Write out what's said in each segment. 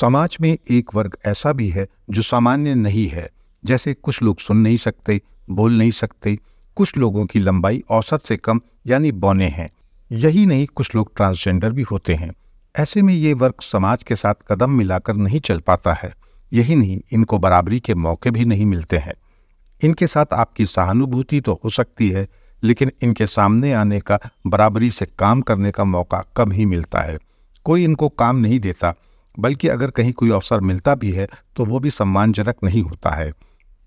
समाज में एक वर्ग ऐसा भी है जो सामान्य नहीं है। जैसे कुछ लोग सुन नहीं सकते, बोल नहीं सकते। कुछ लोगों की लंबाई औसत से कम, यानी बौने हैं। यही नहीं, कुछ लोग ट्रांसजेंडर भी होते हैं। ऐसे में ये वर्ग समाज के साथ कदम मिलाकर नहीं चल पाता है। यही नहीं, इनको बराबरी के मौके भी नहीं मिलते हैं। इनके साथ आपकी सहानुभूति तो हो सकती है, लेकिन इनके सामने आने का, बराबरी से काम करने का मौका कम ही मिलता है। कोई इनको काम नहीं देता। बल्कि अगर कहीं कोई अवसर मिलता भी है तो वो भी सम्मानजनक नहीं होता है।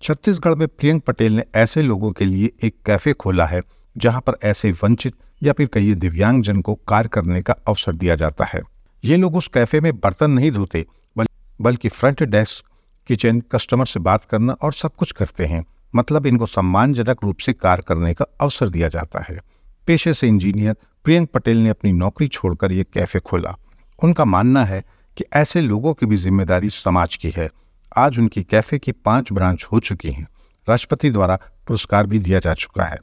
छत्तीसगढ़ में प्रियंक पटेल ने ऐसे लोगों के लिए एक कैफ़े खोला है, जहाँ पर ऐसे वंचित या फिर कई दिव्यांगजन को कार्य करने का अवसर दिया जाता है। ये लोग उस कैफ़े में बर्तन नहीं धोते बल्कि फ्रंट डेस्क, किचन, कस्टमर से बात करना और सब कुछ करते हैं। मतलब इनको सम्मानजनक रूप से कार्य करने का अवसर दिया जाता है। पेशे से इंजीनियर प्रियंक पटेल ने अपनी नौकरी छोड़कर ये कैफ़े खोला। उनका मानना है कि ऐसे लोगों की भी ज़िम्मेदारी समाज की है। आज उनकी कैफ़े की पाँच ब्रांच हो चुकी हैं। राष्ट्रपति द्वारा पुरस्कार भी दिया जा चुका है।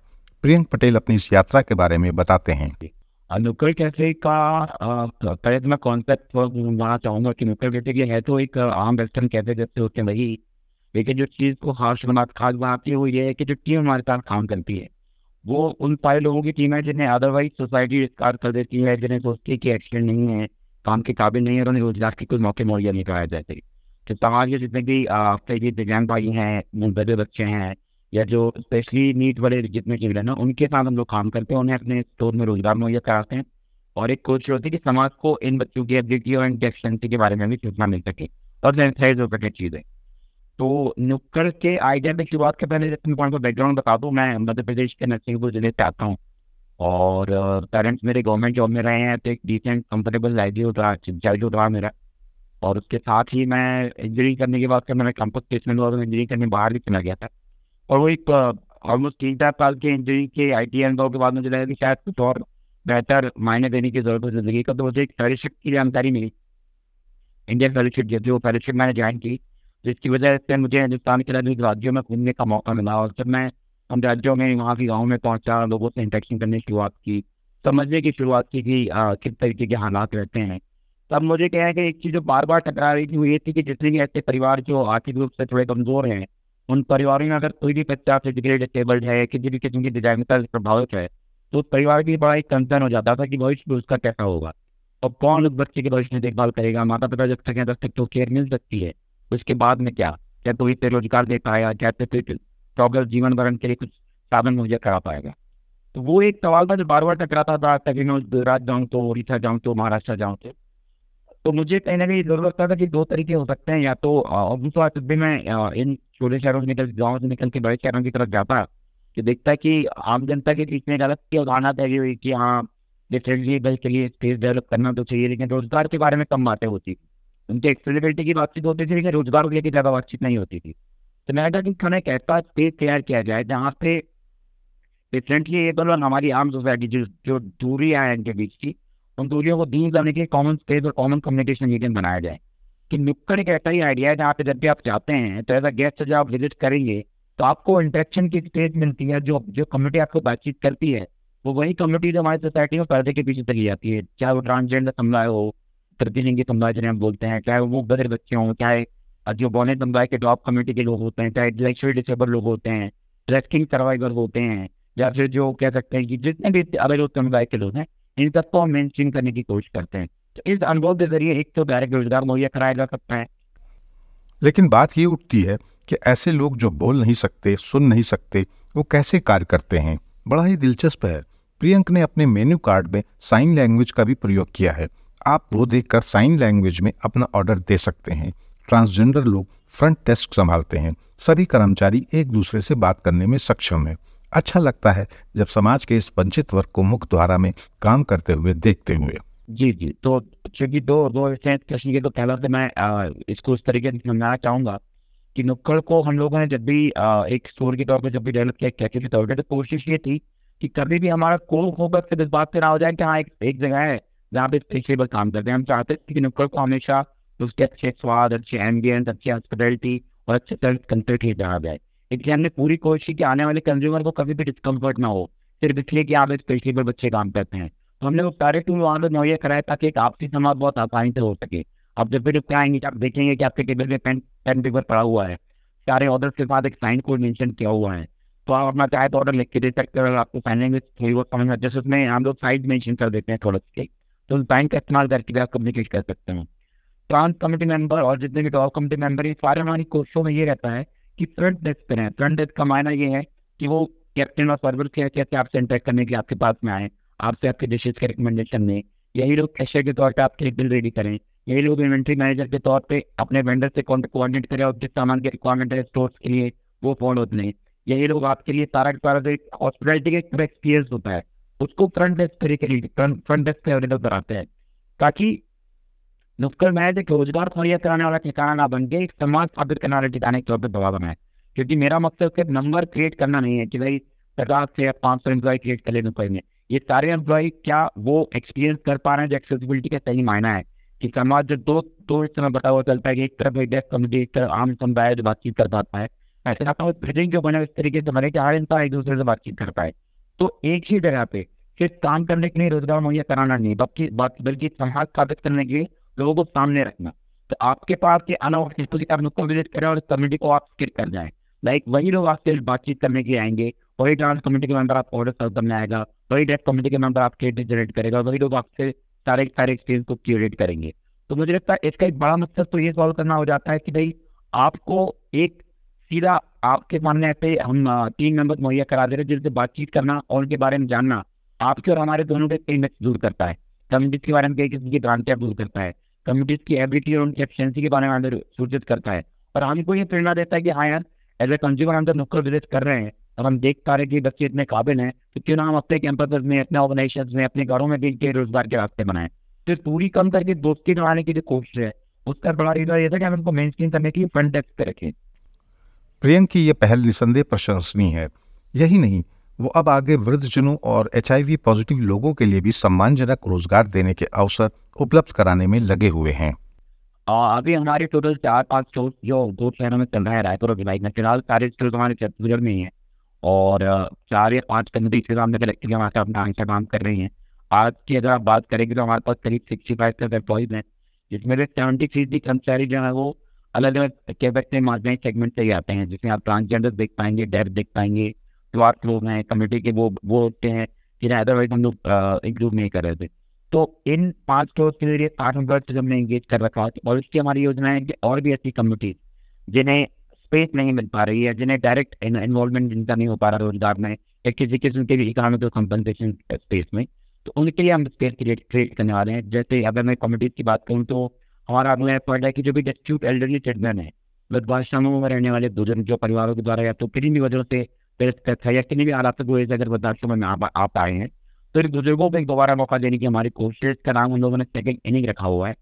प्रियंक पटेल अपनी इस यात्रा के बारे में बताते हैं। नुक्कड़ कैफ़े का तो मैं कॉन्सेप्ट बनाना चाहूँगा कि नुक्कड़ कैफ़े है तो एक आम वेस्टर्न कैफ़े जैसे होते हैं वही। लेकिन जो चीज़ को खास बना खास बनाती है वो ये है कि जो टीम हमारे साथ काम करती है। वो उन सारे लोगों की टीम है जिन्हें अदरवाइज़ सोसाइटी रिस्कार कर देती है, जिन्हें सोचती है कि एक्सीडेंट नहीं है। काम के काबिल नहीं है और उन्हें रोज़गार के कोई मौके मुहैया नहीं कराए जाते तो के जितने भी आपके दिव्यांग भाई हैं बड़े बच्चे हैं, या जो स्पेशली नीट वाले जितने चीज़ ना, उनके साथ हम लोग काम करते हैं, उन्हें अपने स्टोर में रोज़गार मुहैया कराते हैं। और एक कोशिश होती है कि समाज को इन बच्चों की एबिलिटी और इनकी एक्सटेंसी के बारे में भी सूचना मिल सके और सेंसाइज हो चीज़ें। तो नुक्कड़ के आइडिया में शुरुआत के पहले को बैकग्राउंड बता दूँ, मैं मध्य प्रदेश के नरसिंहपुर ज़िले से आता हूँ। और पेरेंट्स मेरे गवर्नमेंट जॉब में रहे हैं तो एक डिसेंट कंफर्टेबल लाइवलीहुड रहा चाइल्डहुड रहा मेरा। और उसके साथ ही मैं इंजीनियरिंग करने के बाद फिर मैंने कैंपस प्लेसमेंट हुआ इंजीनियरिंग करने बाहर भी चला गया था। और वो एक ऑलमोस्ट तीन चार साल के इंजीनियरिंग के आई टी अनुभव के बाद मुझे लगा कि शायद कुछ और बेहतर मायने देने की ज़रूरत है ज़िंदगी का तो मुझे एक फेलोशिप की जानकारी मिली। इंडियन फेलोशिप जैसे वो फेलोशिप मैंने ज्वाइन की, जिसकी वजह से मुझे हिंदुस्तान के राज्यों में घूमने का मौका मिला। और जब मैं हम राज्यों में वहाँ के गाँव में पहुँचा लोगों से इंटरेक्शन करने की शुरुआत की, समझने की शुरुआत की कि किस तरीके के हालात रहते हैं। तब मुझे क्या है कि एक चीज़ जो बार बार टकरा रही थी वो ये थी कि जितने भी ऐसे परिवार जो आर्थिक रूप से थोड़े कमज़ोर हैं, उन परिवारों में अगर कोई भी बच्चा फिजिकली डिसेबल्ड है, किसी भी किस्म की डिजाइनता प्रभावित है तो उस परिवार की बड़ा एक कंसर्न हो जाता था कि भविष्य में उसका कैसा होगा। और कौन उस बच्चे के भविष्य में देखभाल करेगा? माता पिता जब तक है तब तक तो केयर मिल सकती है, उसके बाद में क्या? क्या तो इसे रोज़गार दे पाएगा क्या प्रॉब्लम जीवन भरण के लिए कुछ साधन मुहैया करा पाएगा। तो वो एक सवाल था जो बार बार टकराता था कभी मैं गुजरात जाऊँ तो उड़ीसा जाऊँ तो महाराष्ट्र जाऊँ तो। तो मुझे कहीं ना कहीं ज़रूरत लगता था कि दो तरीके हो सकते हैं, या तो दूसरा जब भी मैं इन छोटे शहरों से निकल, गाँव से निकल के बड़े शहरों की तरफ़ जाता, कि देखता है कि आम जनता के बीच में गलत की अवधारणा तय हुई कि हाँ डिफरेंटली बल के लिए स्पेस डेवलप करना तो चाहिए, लेकिन रोज़गार के बारे में कम बातें होती थी। उनके एक्सेसिबिलिटी की बातचीत होती थी, लेकिन रोज़गार को लेकर ज़्यादा बातचीत नहीं होती थी। तो मैं कहा कि खाना एक ऐसा स्पेस तैयार किया जाए जहाँ पे डिफरेंटली एबल और हमारी आम सोसाइटी जो जो दूरियाँ हैं इनके बीच की, उन दूरियों को दूर करने के लिए कॉमन स्पेस और कॉमन कम्युनिकेशन मीडियम बनाया जाए। कि नुक्कड़ एक ऐसा ही आइडिया है जहाँ पे जब भी आप जाते हैं तो एज अ गेस्ट जब आप विज़िट करेंगे तो आपको इंटरेक्शन की स्पेस मिलती है, जो जो कम्युनिटी आपको बातचीत करती है, वो वही कम्युनिटी जो हमारी सोसाइटी में पर्दे के पीछे चली जाती है। चाहे वो ट्रांसजेंडर समुदाय हो, प्रतिलिंगी समुदाय जिन्हें हम बोलते हैं, चाहे वो बड़े बच्चे हों, चाहे जो बोने समुदाय के टॉप कम्युनिटी के लोग होते हैं, चाहे इंटेलेक्चुअली डिसेबल लोग होते हैं ट्रैकिंग सर्वाइवर होते हैं, या फिर जो कह सकते हैं कि जितने भी अलग समुदाय के लोग हैं, इन सबको हम मेन करने की कोशिश करते हैं। तो इस अनुभव के ज़रिए एक तो डायरेक्ट रोज़गार मुहैया कराया जा सकता है। लेकिन बात ये उठती है कि ऐसे लोग जो बोल नहीं सकते, सुन नहीं सकते, वो कैसे कार्य करते हैं? बड़ा ही दिलचस्प है। प्रियंक ने अपने मेन्यू कार्ड में साइन लैंग्वेज का भी प्रयोग किया है। आप वो देखकर साइन लैंग्वेज में अपना ऑर्डर दे सकते हैं। ट्रांसजेंडर लोग फ्रंट डेस्क संभालते हैं। सभी कर्मचारी एक दूसरे से बात करने में सक्षम है। अच्छा लगता है जब समाज के इस वंचित वर्ग को मुख्य द्वारा में काम करते हुए देखते हुए। जी जी। तो चूँकि दो दो प्रश्न के तो पहला तो मैं आ, इसको इस तरीके से समझाना चाहूँगा कि नुक्कड़ को हम लोगों ने जब भी आ, एक स्टोर के तौर पर जब भी डेवलप किया कैफ़े के तौर पर तो कोशिश ये थी कि कभी भी हमारा कोर फोकस इस बात से ना हो जाए कि हाँ एक, एक जगह है जहाँ पे स्पेशेबल काम करते हैं। हम चाहते थे कि नुक्कड़ को हमेशा उसके अच्छे स्वाद, अच्छे एम्बियंस अच्छी हॉस्पिटलिटी और अच्छे सर्विस कंसेप्ट ही जहाँ जाए इसलिए हमने पूरी कोशिश की कि आने वाले कंज्यूमर को कभी भी डिस्कम्फर्ट ना हो, सिर्फ़ इसलिए कि आप स्पेशली बच्चे काम करते हैं। तो हमने वो सारे टूल वहाँ पर मुहैया कराए ताकि एक आपसी समाज बहुत आसानी से हो सके। आप जब भी पे आएँगे, आप देखेंगे कि आपके टेबल पे पेन पेन पेपर पड़ा हुआ है। सारे ऑर्डर के साथ एक साइन कोड मेंशन किया हुआ है। तो आप अपना चाहे तो ऑर्डर लिख के दे सकते हैं आपको साइन लैंग्वेज थोड़ी बहुत समझ में जैसे उसमें हम लोग साइड मेंशन कर देते हैं थोड़ा सा तो साइन का इस्तेमाल करके आप कम्युनिकेट कर सकते हैं। ट्रांस कमिटी मेंबर और जितने भी टॉप कमिटी मेंबर ये सारे हमारी कोर्सों में ये रहता है कि फ्रंट डेस्क पे रहें। फ्रंट डेस्क का मायना ये है कि वो कैप्टन और सर्वर के कैसे आपसे इंटरेक्ट करने के लिए आपके पास में आए, आपसे आपके डिशेज के रिकमेंडेशन दें यही लोग कैशियर के तौर पर आपके बिल रेडी करें। यही लोग इन्वेंट्री मैनेजर के तौर पे अपने वेंडर से कोऑर्डिनेट करें और जिस सामान के रिक्वायरमेंट है स्टोर के लिए, वो फॉलो लें यही लोग आपके लिए सारा सारा जो हॉस्पिटलिटी का एक्सपीरियंस होता है, उसको फ्रंट डेस्क तरीके फ्रंट डेस्क पे अवेलेबल कराते हैं। ताकि नुक्कड़ महज एक रोज़गार मुहैया कराने वाला ठिकाना ना बन के समाज स्थापित करने वाले ठिकाने के तौर पर दबा बनाए। क्योंकि मेरा मकसद सिर्फ़ नंबर क्रिएट करना नहीं है कि भाई पचास से पाँच सौ एम्प्लॉय क्रिएट कर लेने नुक्कड़ में ये सारे एम्प्लॉय क्या वो एक्सपीरियंस कर पा रहे हैं जो एक्सेसिबिलिटी का सही मायना है? कि समाज जो दो दो समय बता हुआ चलता है कि एक तरफ़ एक डेस्क कम्युनिटी एक तरफ़ आम समुदाय जो बातचीत कर पाता है। ऐसे आपका ब्रिजिंग जो बने इस तरीके से बने कि हर इंसान एक दूसरे से बातचीत कर पाए। तो एक ही जगह पे सिर्फ़ काम करने के लिए रोज़गार मुहैया कराना नहीं, बल्कि बल्कि समाज स्थापित करने के लिए लोगों को सामने रखना। तो आपके पास की विज़िट करें और कम्युनिटी को आप स्किल कर जाए। लाइक वही लोग आपसे बातचीत करने के आएँगे, वही डांस कम्युनिटी के मेंबर आप ऑर्डर सर्व करने आएगा, वही डेस्क कम्युनिटी के मेंबर आपके जनरेट करेगा, वही लोग आपसे सारे सारे एक्सपीरियंस को क्यूरेट करेंगे। तो मुझे लगता है इसका एक बड़ा मकसद तो ये सॉल्व करना हो जाता है कि भाई, आपको एक सीधा आपके मानने पे हम तीन नंबर मुहैया करा दे रहे जिनसे बातचीत करना और उनके बारे में जानना आपके और हमारे दोनों के कई दूर करता है। कम्युनिटी के बारे में कई किस्म की भ्रांतियाँ दूर करता है। कम्युनिटीज की एबिलिटी और उनकी एफिशिएंसी के बारे में अंदर सूचित करता है। और हमको ये प्रेरणा देता है कि हाँ यार एज ए कंज्यूमर हम जब नुक्कड़ विज़िट कर रहे हैं और हम देख पा रहे कि बच्चे इतने काबिल हैं तो क्यों ना हम अपने कैंपस में, अपने ऑर्गेनाइजेशन में, अपने घरों में भी इनके रोज़गार के रास्ते बनाए। तो पूरी कम करके दोस्ती बनाने की जो कोशिश है उसका बड़ा रीजन ये था कि हम उनको मेन स्क्रीन करने की फ्रंट डेस्क पे रखें। प्रियंक की यह पहल निसंदेह प्रशंसनीय है। यही नहीं वो अब आगे वृद्धजनों और एचआईवी पॉजिटिव लोगों के लिए भी सम्मानजनक रोज़गार देने के अवसर उपलब्ध कराने में लगे हुए हैं। अभी हमारे टोटल चार पाँच स्टोर जो दो शहरों में चल रहा है, रायपुर और भिलाई में फ़िलहाल सारे स्टोर हमारे छत्तीसगढ़ में ही है। और चार या पाँच कम्युनिटी के सामने कलेक्टिव हमारे साथ अपना आंसर काम कर रही हैं। आज की अगर आप बात करेंगे तो हमारे पास करीब सिक्सटी फाइव तक एम्प्लॉयज़ हैं, जिसमें से सेवेंटी फ़ीसदी कर्मचारी जो है वो अलग अलग कैपेक्ट मार्जिन सेगमेंट से ही आते हैं, जिसमें आप ट्रांसजेंडर देख पाएँगे डेफ देख पाएँगे स्वार्थ लोग हैं कम्युनिटी के वो वो होते हैं जिन्हें अदरवाइज़ हम लोग इंक्लूड नहीं कर रहे थे। तो इन पाँच स्टोर के ज़रिए साठ एम्प्लॉयज़ से हमने इंगेज कर रखा है और इसकी हमारी योजना है कि और भी ऐसी कम्युनिटीज जिन्हें स्पेस नहीं मिल पा रही है, जिन्हें डायरेक्ट इन्वॉल्वमेंट जिनका नहीं हो पा रहा रोज़गार में, या किसी किस्म के भी इकोनॉमिक कंपनसेशन स्पेस में तो उनके लिए हम स्पेस क्रिएट क्रिएट करने वाले हैं। जैसे अगर मैं कम्युनिटीज की बात करूँ तो हमारा अगला एफर्ट है कि जो भी डिस्ट्यूट एल्डरली चिल्ड्रन है बदमाशामों में रहने वाले बुज़ुर्ग, जो परिवारों के द्वारा या तो किसी भी वजह से किसी भी हालात अगर में आप आए हैं। तो इन बुज़ुर्गों को एक दोबारा मौका देने की हमारी कोशिश का नाम उन लोगों ने सेकंड इनिंग रखा हुआ है।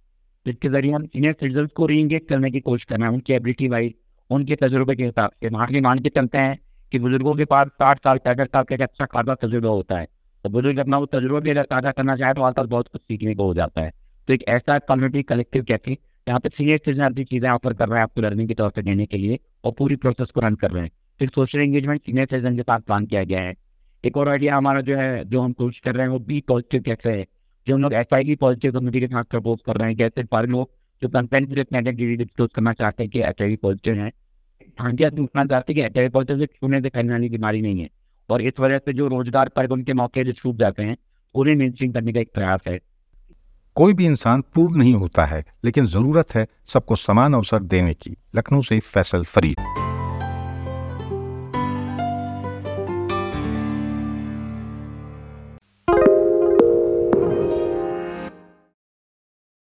जिसके ज़रिए हम सीनियर सिटीजन को रीएंगेज करने की कोशिश कर रहे हैं, उनकी एबिलिटी वाइज उनके तजुर्बे के हिसाब से। मान के मान के चलते हैं कि बुज़ुर्गों के पास साठ साल, पैंसठ साल का अच्छा खासा तजुर्बा होता है। तो बुज़ुर्ग अपना वो तजुर्बा भी अगर साझा करना चाहे तो आजकल बहुत कुछ सीखने को हो जाता है। तो एक ऐसा कम्युनिटी कलेक्टिव कैफ़े यहाँ पे सीनियर सिटीजन अपनी चीज़ें ऑफ़र कर रहे हैं आपको लर्निंग के तौर पर देने के लिए और पूरी प्रोसेस को रन कर रहे हैं। फिर सोशल एंगेजमेंट सीनियर सिटीजन के साथ प्लान किया गया है। एक और आइडिया हमारा जो है, जो हम कोशिश कर रहे हैं, वो बी पॉजिटिव कैसे है। जो हम लोग एफ़ आई पॉजिटिव कम्युनिटी के साथ प्रपोज कर रहे हैं कैसे सारे लोग जो कंटेंट डिस्कस करना चाहते हैं कि एच आई पॉजिटिव है। हाँटिया पूछना चाहते हैं कि एच आई पॉजिटिव से छूने से फैलने वाली बीमारी नहीं है। और इस वजह से जो रोज़गार पर उनके मौके जो छूट जाते हैं, उन्हें मेनस्ट्रीम करने का एक प्रयास है। कोई भी इंसान पूर्ण नहीं होता है, लेकिन ज़रूरत है सबको समान अवसर देने की। लखनऊ से फैसल फरीद।